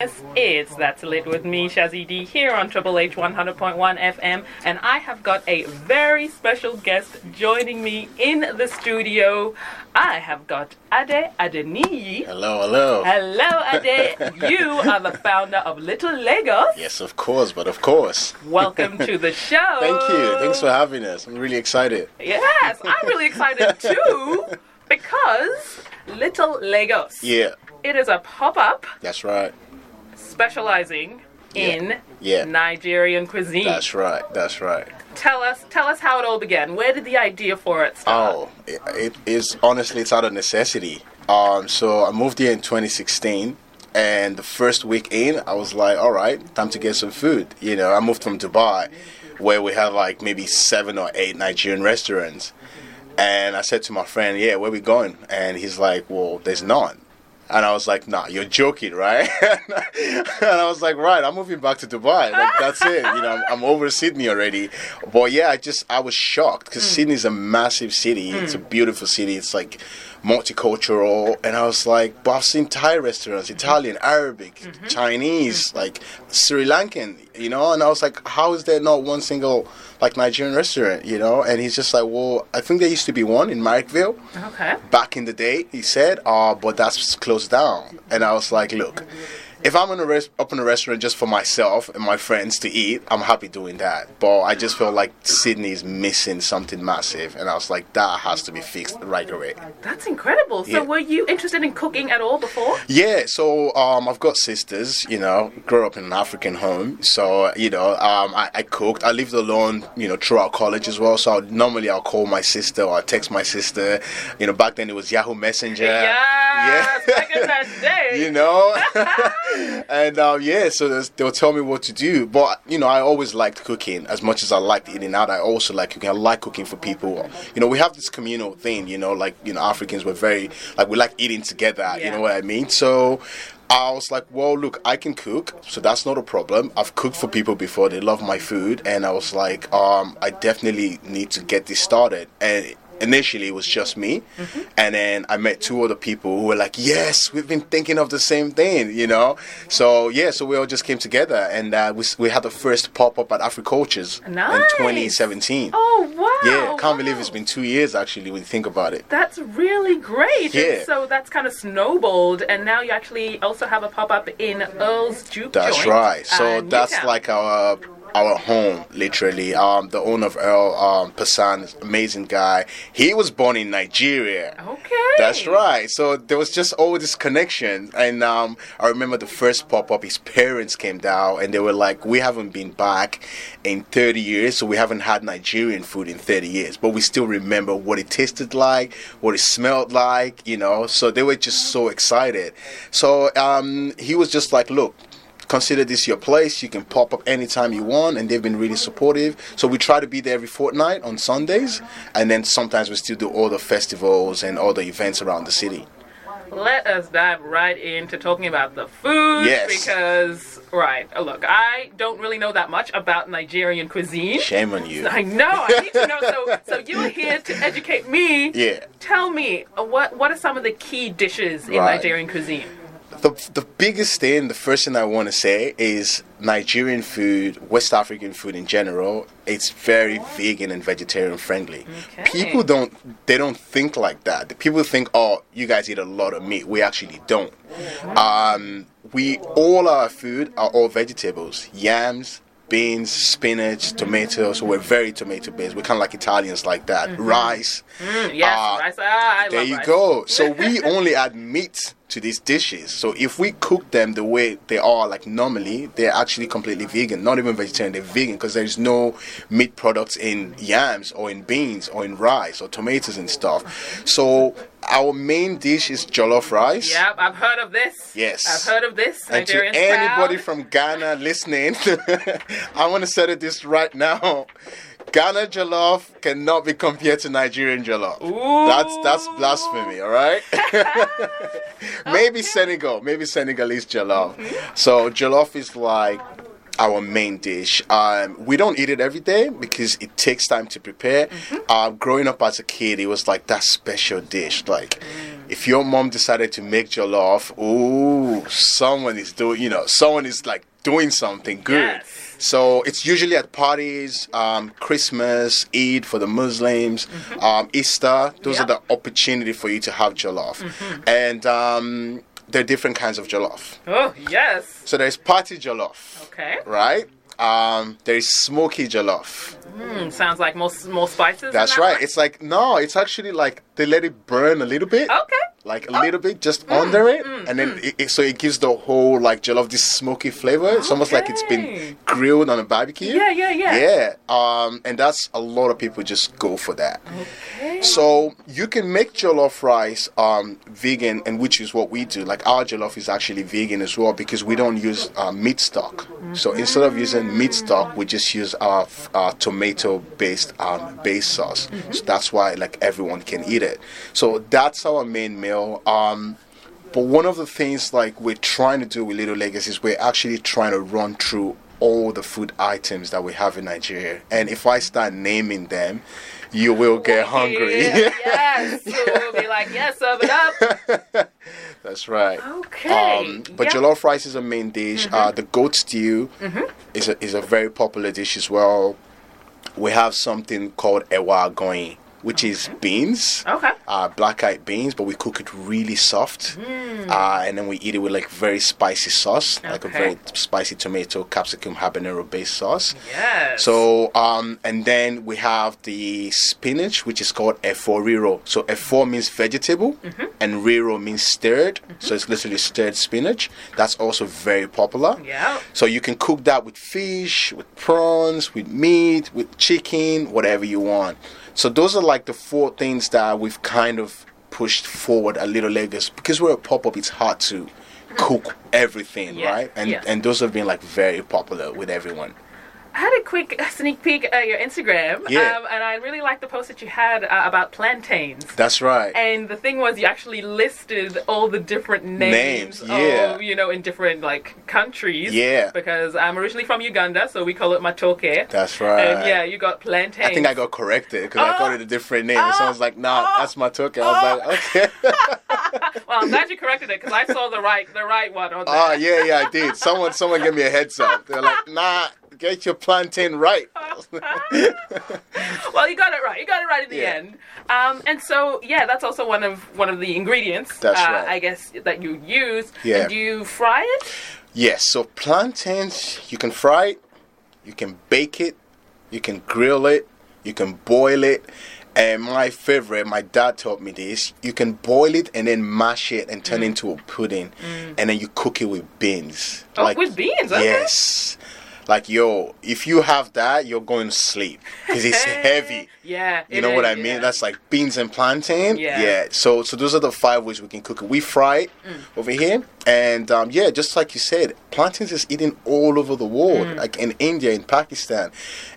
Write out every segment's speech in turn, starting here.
Yes, it's That's Lit with me, Shazzy D, here on Triple H 100.1 FM, and I have got a very special guest joining me in the studio. I have got Ade Adeniyi. Hello, hello. Hello, Ade. you are the founder of Little Lagos. Yes, of course, but of course. Welcome to the show. Thank you. Thanks for having us. I'm really excited. Yes, I'm really excited too because Little Lagos. Yeah, It is a pop up that's right. Specializing in Yeah. Nigerian cuisine. That's right. That's right. Tell us, tell us how it all began. Where did the idea for it start? Oh, it, it is honestly it's out of necessity. Um, so I moved here in 2016, and the first week in, I was like, all right, time to get some food. You know, I moved from Dubai, where we have like maybe seven or eight Nigerian restaurants, and I said to my friend, yeah, where we going? And he's like, well, there's none. And I was like, nah, you're joking, right? and I was like, right, I'm moving back to Dubai. Like, that's it. You know, I'm, I'm over Sydney already. But yeah, I just, I was shocked because mm. Sydney's a massive city. It's a mm. beautiful city. It's like multicultural. And I was like, but I've seen Thai restaurants, mm-hmm. Italian, Arabic, mm-hmm. Chinese, mm-hmm. like Sri Lankan, you know? And I was like, how is there not one single, like, Nigerian restaurant, you know? And he's just like, well, I think there used to be one in Marrickville Okay. back in the day, he said, uh, but that's closed down. And I was like, look, if I'm gonna res- open a restaurant just for myself and my friends to eat, I'm happy doing that. But I just felt like Sydney is missing something massive, and I was like, that has to be fixed right away. That's incredible. So, Yeah. were you interested in cooking at all before? Yeah, so um, I've got sisters, you know, grew up in an African home. So, you know, um, I, I cooked. I lived alone, you know, throughout college as well. So I'd, normally I'll call my sister or I'll text my sister. You know, back then it was Yahoo Messenger. Yes, back in that day. you know and um, yeah so they'll tell me what to do. But you know i always liked cooking as much as i liked eating out. I also like cooking. I like cooking for people. You know we have this communal thing you know like you know africans were very like we like eating together you know what i mean? So I was like, well, look, I can cook, so that's not a problem. I've cooked for people before; they love my food, and I was like, um, I definitely need to get this started. And initially, it was just me, and then I met two other people who were like, yes, we've been thinking of the same thing, you know. So yeah, so we all just came together, and uh, we we had the first pop up at Africultures Nice. in 2017. Oh wow! yeah, can't believe it's been two years actually when you think about it. That's really great. Yeah. And so that's kind of snowballed, and now you actually also have a pop up in Earl's Juke That's Joint, right. uh, So that's Newtown. like our our home, literally. Um, the owner of Earl um, Pasan, amazing guy. He was born in Nigeria. Okay. That's right. So there was just all this connection, and um, I remember the first pop up. His parents came down, and they were like, "We haven't been back in 30 years, so we haven't had Nigerian food in 30 years, but we still remember what it tasted like, what it smelled like, you know." So they were just so excited. So um, he was just like, "Look." Consider this your place. You can pop up anytime you want, and they've been really supportive. So we try to be there every fortnight on Sundays, and then sometimes we still do all the festivals and all the events around the city. Let us dive right into talking about the food. Yes. Because, right, look, I don't really know that much about Nigerian cuisine. Shame on you. I know, I need to know. So, so you're here to educate me. Yeah. Tell me, what what are some of the key dishes in Right. Nigerian cuisine? The, the biggest thing, the first thing I want to say is Nigerian food, West African food in general, it's very vegan and vegetarian friendly. Okay. People don't they don't think like that. The People think, oh, you guys eat a lot of meat. We actually don't. Um, we all our food are all vegetables, yams. Beans, spinach, tomatoes. So we're very tomato based. We're kind of like Italians like that. Rice. Mm, yes, Uh, rice. Ah, There you rice. go. So we only add meat to these dishes. So if we cook them the way they are, like normally, they're actually completely vegan. Not even vegetarian. They're vegan because there's no meat products in yams or in beans or in rice or tomatoes and stuff. So our main dish is jollof rice. Yep, I've heard of this. Yes. I've heard of this. And to anybody proud. from Ghana listening, I want to settle this right now. Ghana jollof cannot be compared to Nigerian jollof. That's that's blasphemy, all right? maybe Senegal, maybe Senegalese jollof. So jollof is like our main dish. Um, we don't eat it every day because it takes time to prepare. Uh, growing up as a kid, it was like that special dish. Like If your mom decided to make jollof, ooh, someone is doing, you know, someone is like doing something good. Yes. So it's usually at parties, um, Christmas, Eid for the Muslims, um, Easter. Those Yep. are the opportunity for you to have jollof, and um, there are different kinds of jollof. Oh, yes. So there's party jollof, Okay. right? Um, there is smoky jollof. Mm, sounds like more, more spices. That's that right. one. It's like no, it's actually like they let it burn a little bit. Okay. Like a little bit, just under it, and then it, it- so it gives the whole like jollof this smoky flavor. It's almost like it's been grilled on a barbecue. Yeah, yeah, yeah. Yeah, um, and that's a lot of people just go for that. Okay. So you can make jollof rice um, vegan, and which is what we do. Like our jollof is actually vegan as well because we don't use uh, meat stock. So instead of using meat stock, we just use our, our tomato-based um, base sauce. So that's why like everyone can eat it. So that's our main Um, but one of the things like we're trying to do with Little Lagos is we're actually trying to run through all the food items that we have in Nigeria. And if I start naming them, you will get hungry. Yeah, yes. So we'll be like, yes, serve it up. That's right. Okay. Um, but yeah. Mm-hmm. jollof rice is a main dish. Uh, the goat stew is a is a very popular dish as well. We have something called ewa agoyin, which is beans, Okay. uh, black eyed beans, but we cook it really soft, uh, and then we eat it with like very spicy sauce, like a very spicy tomato, capsicum, habanero based sauce. Yes. So, um, and then we have the spinach, which is called efo riro. So, efo means vegetable, Mm-hmm. and riro means stirred. So, it's literally stirred spinach. That's also very popular. Yeah. So, you can cook that with fish, with prawns, with meat, with chicken, whatever you want. So, those are like the four things that we've kind of pushed forward a little Lagos because we're a pop up. It's hard to cook everything, Yeah, right? And yeah. and those have been like very popular with everyone. I had a quick sneak peek at your Instagram, Yeah. um, and I really liked the post that you had uh, about plantains. That's right. And the thing was, you actually listed all the different names, Names, yeah. of, you know, in different like countries. Yeah. Because I'm originally from Uganda, so we call it matoke. That's right. And yeah, you got plantains. I think I got corrected because I called it a different name. and oh, someone's like, "Nah, oh, that's matoke." I was like, "Okay." Well, I'm glad you corrected it because I saw the right, the right one on there. oh yeah, yeah, I did. Someone, someone gave me a heads up. They're like, "Nah, get your plantain right." well, you got it right. You got it right in the Yeah. end. Um, and so, yeah, that's also one of one of the ingredients. That's uh, right. I guess that you use. Yeah. And do you fry it? yes. So plantains, you can fry it, you can bake it, you can grill it, you can boil it. And my favorite, my dad taught me this. You can boil it and then mash it and Mm. turn it into a pudding, and then you cook it with beans. Oh, with beans, okay. Yes. Like yo, if you have that, you're going to sleep because it's heavy. Yeah. You know what I mean? yeah. That's like beans and plantain. Yeah. So so those are the five ways we can cook it. We fry it Mm. over here, and um, yeah, just like you said, plantains is eaten all over the world, Mm. like in India, in Pakistan,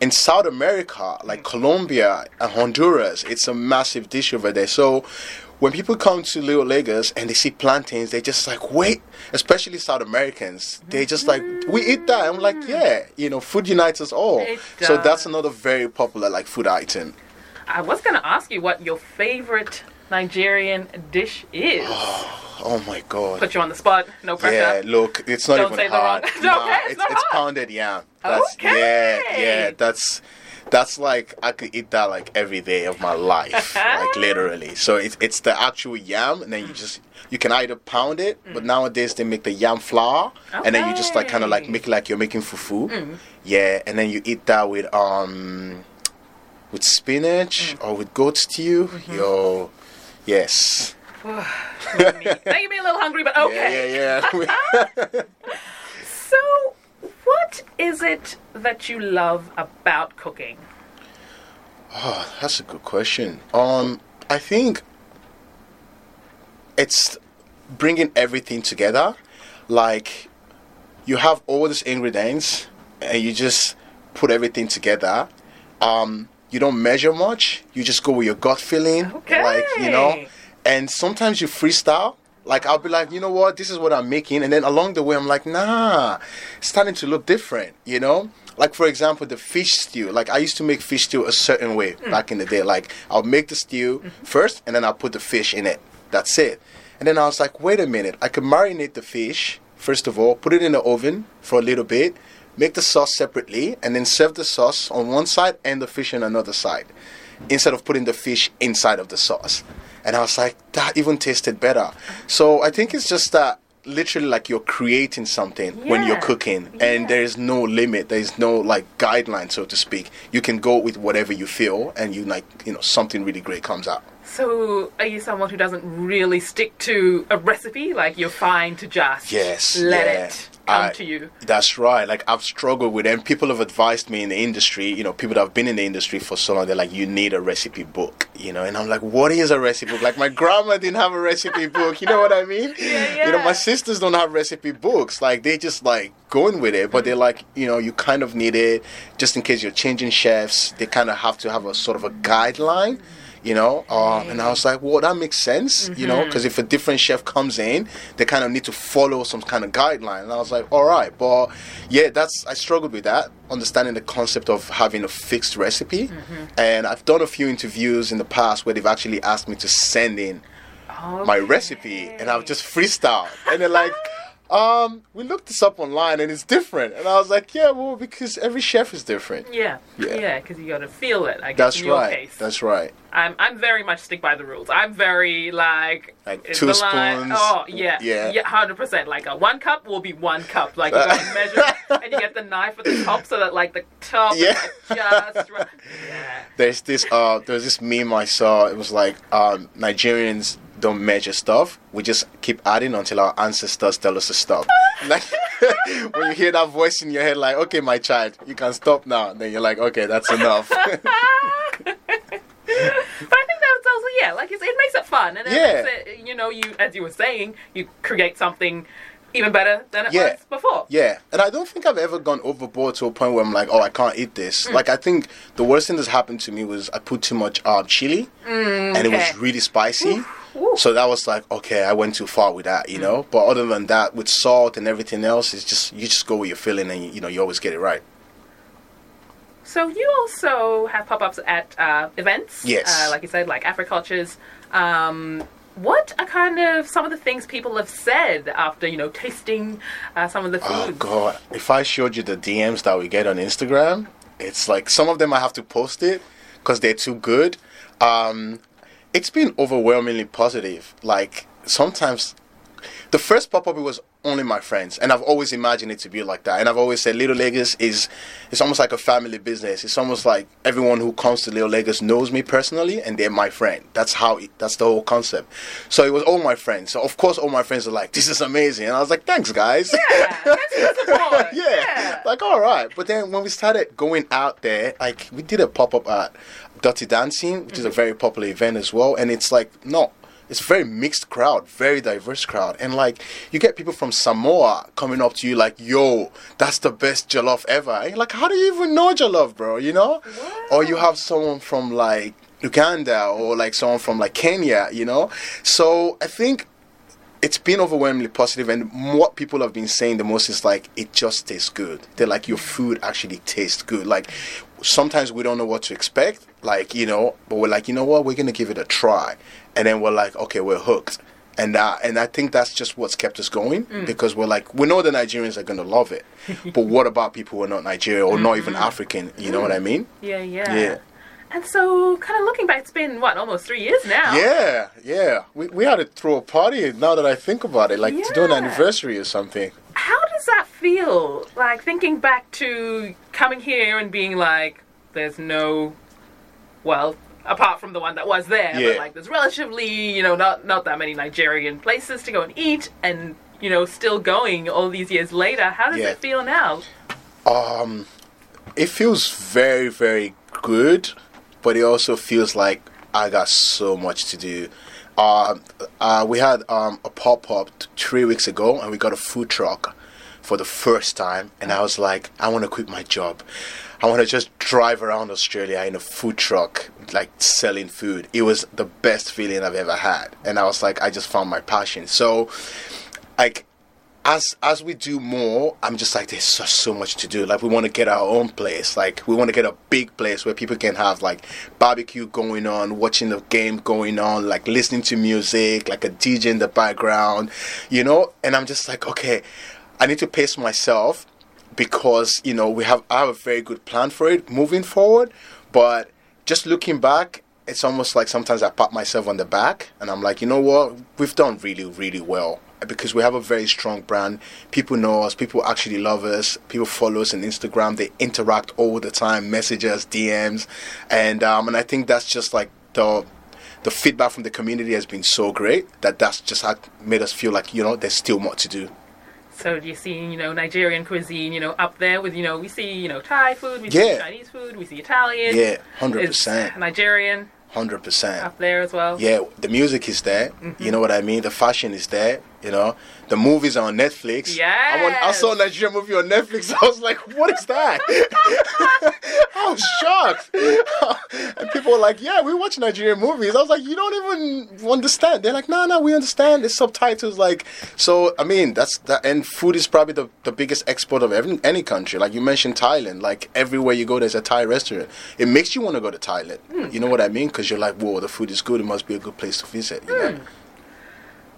in South America, like Colombia and Honduras. It's a massive dish over there. So. When people come to Little Lagos and they see plantains, they're just like, wait, especially South Americans. They're just like, we eat that. I'm like, mm. yeah, you know, food unites us all. So that's another very popular like food item. I was going to ask you what your favorite Nigerian dish is. Oh my god. Put you on the spot. No pressure. Yeah, look, it's not Don't even say the hard. wrong- Nah, Okay, it's it's, it's pounded yam. That's, Okay. Yeah, yeah, that's that's like I could eat that like every day of my life, like literally. So it's it's the actual yam, and then you just you can either pound it, but mm. nowadays they make the yam flour, and then you just like kind of like make it like you're making fufu. Mm. Yeah, and then you eat that with um with spinach mm. or with goat stew. Mm-hmm. Yo, yes. Making me- making me a little hungry, but okay. Yeah, yeah, yeah. So, what is it that you love about cooking? Oh, that's a good question. Um, I think it's bringing everything together. Like you have all these ingredients, and you just put everything together. Um, you don't measure much. You just go with your gut feeling. Like you know, and sometimes you freestyle. Like I'll be like, you know what, this is what I'm making, and then along the way I'm like, nah, it's starting to look different, you know. Like for example, the fish stew. Like I used to make fish stew a certain way mm. back in the day. Like I'll make the stew mm-hmm. first, and then I'll put the fish in it. That's it. And then I was like, wait a minute, I could marinate the fish, first of all, put it in the oven for a little bit, make the sauce separately, and then serve the sauce on one side and the fish on another side, instead of putting the fish inside of the sauce. And I was like, that even tasted better. So I think it's just that literally like you're creating something when you're cooking and Yeah. there is no limit there is no like guideline so to speak you can go with whatever you feel and you like you know something really great comes out So, are you someone who doesn't really stick to a recipe? Like, you're fine to just Yes, let yeah. it come I- to you? That's right. Like I've struggled with it. And people have advised me in the industry, you know, people that have been in the industry for so long, they're like, you need a recipe book, you know. And I'm like, what is a recipe book? Like my grandma didn't have a recipe book. You know what I mean? Yeah, You know, my sisters don't have recipe books. Like they just like going with it, but they're like, you know, you kind of need it just in case you're changing chefs. They kind of have to have a sort of a guideline. You know, um, and I was like, well, that makes sense, you know, because if a different chef comes in, they kind of need to follow some kind of guideline. And I was like, all right, but yeah, that's I struggled with that, understanding the concept of having a fixed recipe. And I've done a few interviews in the past where they've actually asked me to send in my recipe, and I've just freestyle, and they're like. Um, we looked this up online and it's different, and I was like, yeah, well, because every chef is different. Yeah, Yeah. yeah, because you got to feel it. I guess That's in your right. case, That's right. I'm I'm very much stick by the rules. I'm very like Like two the line- spoons. Oh yeah, Yeah. yeah, hundred percent. Like a one cup will be one cup. Like you gotta measure, and you get the knife at the top so that like the top Yeah. just right. Yeah. There's this uh there's this meme I saw. It was like um Nigerians don't measure stuff. We just keep adding until our ancestors tell us to stop. like when you hear that voice in your head, like, okay, my child, you can stop now. Then you're like, okay, that's enough. but I think that's also yeah, like it's, it makes it fun, and it Yeah. makes it you know you as you were saying you create something even better than it Yeah. was before. Yeah, and I don't think I've ever gone overboard to a point where I'm like, oh, I can't eat this. Like, I think the worst thing that's happened to me was I put too much um, chili, and it was really spicy. Oof. So that was like, okay, I went too far with that, you know. But other than that, with salt and everything else, it's just you just go with your feeling, and you, you know you always get it right. So you also have pop-ups at uh, events, Yes. uh, like you said, like Africultures. Um, what are kind of some of the things people have said after you know tasting uh, some of the food? Oh god, if I showed you the DMs that we get on Instagram, it's like some of them I have to post it because they're too good. Um, it's been overwhelmingly positive. Like sometimes, the first pop up it was only my friends, and I've always imagined it to be like that. And I've always said Little Lagos is it's almost like a family business. It's almost like everyone who comes to Little Lagos knows me personally, and they're my friend. That's how it, that's the whole concept. So it was all my friends. So of course, all my friends are like, "This is amazing," and I was like, "Thanks, guys." Yeah, yeah. yeah. Like, all right. But then when we started going out there, like, we did a pop up at Dirty Dancing, which is a very popular event as well. And it's like, no, it's a very mixed crowd, very diverse crowd. And like, you get people from Samoa coming up to you, like, yo, that's the best jollof ever. Like, how do you even know jollof, bro? You know? Or you have someone from like, Uganda or like someone from like Kenya, you know? So I think it's been overwhelmingly positive and what people have been saying the most is like it just tastes good they're like your food actually tastes good like sometimes we don't know what to expect like you know but we're like you know what we're gonna give it a try and then we're like okay we're hooked and uh, and I think that's just what's kept us going because we're like we know the Nigerians are gonna love it, but what about people who are not Nigerian or not even African? You know what I mean? yeah, yeah, Yeah. And so, kind of looking back, it's been what almost three years now. Yeah, yeah. We we had to throw a party. Now that I think about it, like to do an anniversary or something. How does that feel? Like thinking back to coming here and being like, there's no, well, apart from the one that was there, Yeah. but like there's relatively, you know, not not that many Nigerian places to go and eat, and you know, still going all these years later. How does Yeah. it feel now? Um, it feels very, very good, but it also feels like I got so much to do. Um, uh, we had um, a pop up t- three weeks ago, and we got a food truck for the first time. And I was like, I want to quit my job. I want to just drive around Australia in a food truck, like selling food. It was the best feeling I've ever had. And I was like, I just found my passion. So, like, as as we do more, I'm just like there's just so much to do. Like we want to get our own place. Like we want to get a big place where people can have like barbecue going on, watching the game going on, like listening to music, like a DJ in the background, you know. And I'm just like, okay, I need to pace myself because you know we have I have a very good plan for it moving forward. But just looking back, it's almost like sometimes I pat myself on the back and I'm like, you know what, we've done really, really well because we have a very strong brand. People know us. People actually love us. People follow us on Instagram. They interact all the time, messages, DMs, and um, and I think that's just like the the feedback from the community has been so great that that's just made us feel like you know there's still more to do. So you see, you know, Nigerian cuisine, you know, up there with, you know, we see, you know, Thai food, we Yeah. see Chinese food, we see Italian. Yeah, hundred Is percent, Nigerian hundred percent. up there as well. Yeah, the music is there. You mm-hmm. know what I mean. The fashion is there. You know, the movies are on Netflix. I'm I saw a Nigerian movie on Netflix. I was like, "What is that?" I was shocked. and people were like, "Yeah, we watch Nigerian movies." I was like, "You don't even understand." They're like, "No, no, we understand." There's subtitles. Like, so I mean, that's that. And food is probably the, the biggest export of every, any country. Like you mentioned Thailand. Like everywhere you go, there's a Thai restaurant. It makes you want to go to Thailand. Hmm. You know what I mean? Because you're like, "Whoa, the food is good. It must be a good place to visit." You know? Hmm.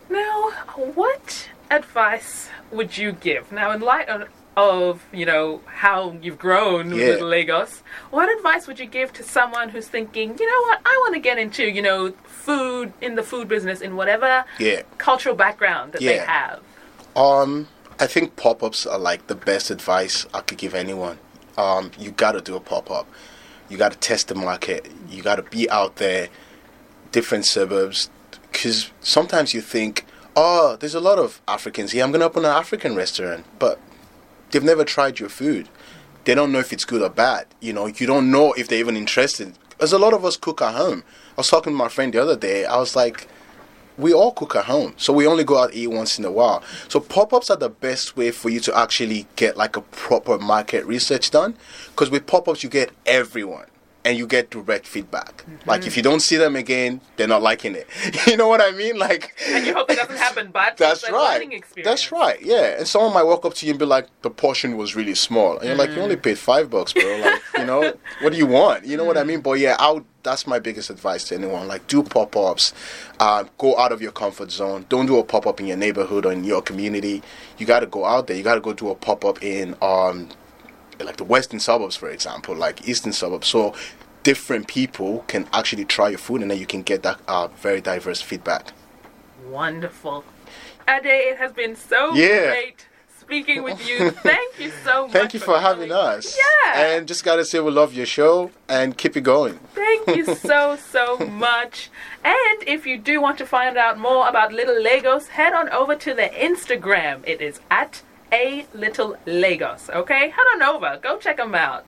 Now, what advice would you give? Now, in light of, of you know, how you've grown Yeah. with Lagos, what advice would you give to someone who's thinking, you know what, I want to get into, you know, food, in the food business, in whatever Yeah. cultural background that they have? Um, I think pop ups are like the best advice I could give anyone. Um, you gotta do a pop up. You gotta test the market. You gotta be out there, different suburbs. Because sometimes you think, oh, there's a lot of Africans here. I'm gonna open an African restaurant, but they've never tried your food. They don't know if it's good or bad. You know, you don't know if they're even interested. There's a lot of us cook at home. I was talking to my friend the other day. I was like, we all cook at home, so we only go out eat once in a while. So pop ups are the best way for you to actually get like a proper market research done, because with pop ups you get everyone and you get direct feedback. Like if you don't see them again, they're not liking it. you know what I mean? Like And you hope it doesn't happen, but that's right. That's right. Yeah. And someone might walk up to you and be like, "The portion was really small," and you're like, "You only paid five bucks, bro. Like, you know, what do you want? You know what I mean?" But yeah, I would, that's my biggest advice to anyone. Like, do pop ups. Uh, go out of your comfort zone. Don't do a pop up in your neighborhood or in your community. You got to go out there. You got to go do a pop up in um, like the western suburbs, for example, like eastern suburbs. So different people can actually try your food, and then you can get that uh, very diverse feedback. Wonderful. Ade, it has been so Yeah. great speaking with you. Thank you so much. Thank you for having coming. us. Yeah. And just gotta say we love your show and keep it going. Thank you so, so much. And if you do want to find out more about Little Lagos, head on over to the Instagram. It is at a little Lagos. Okay? Head on over. Go check them out.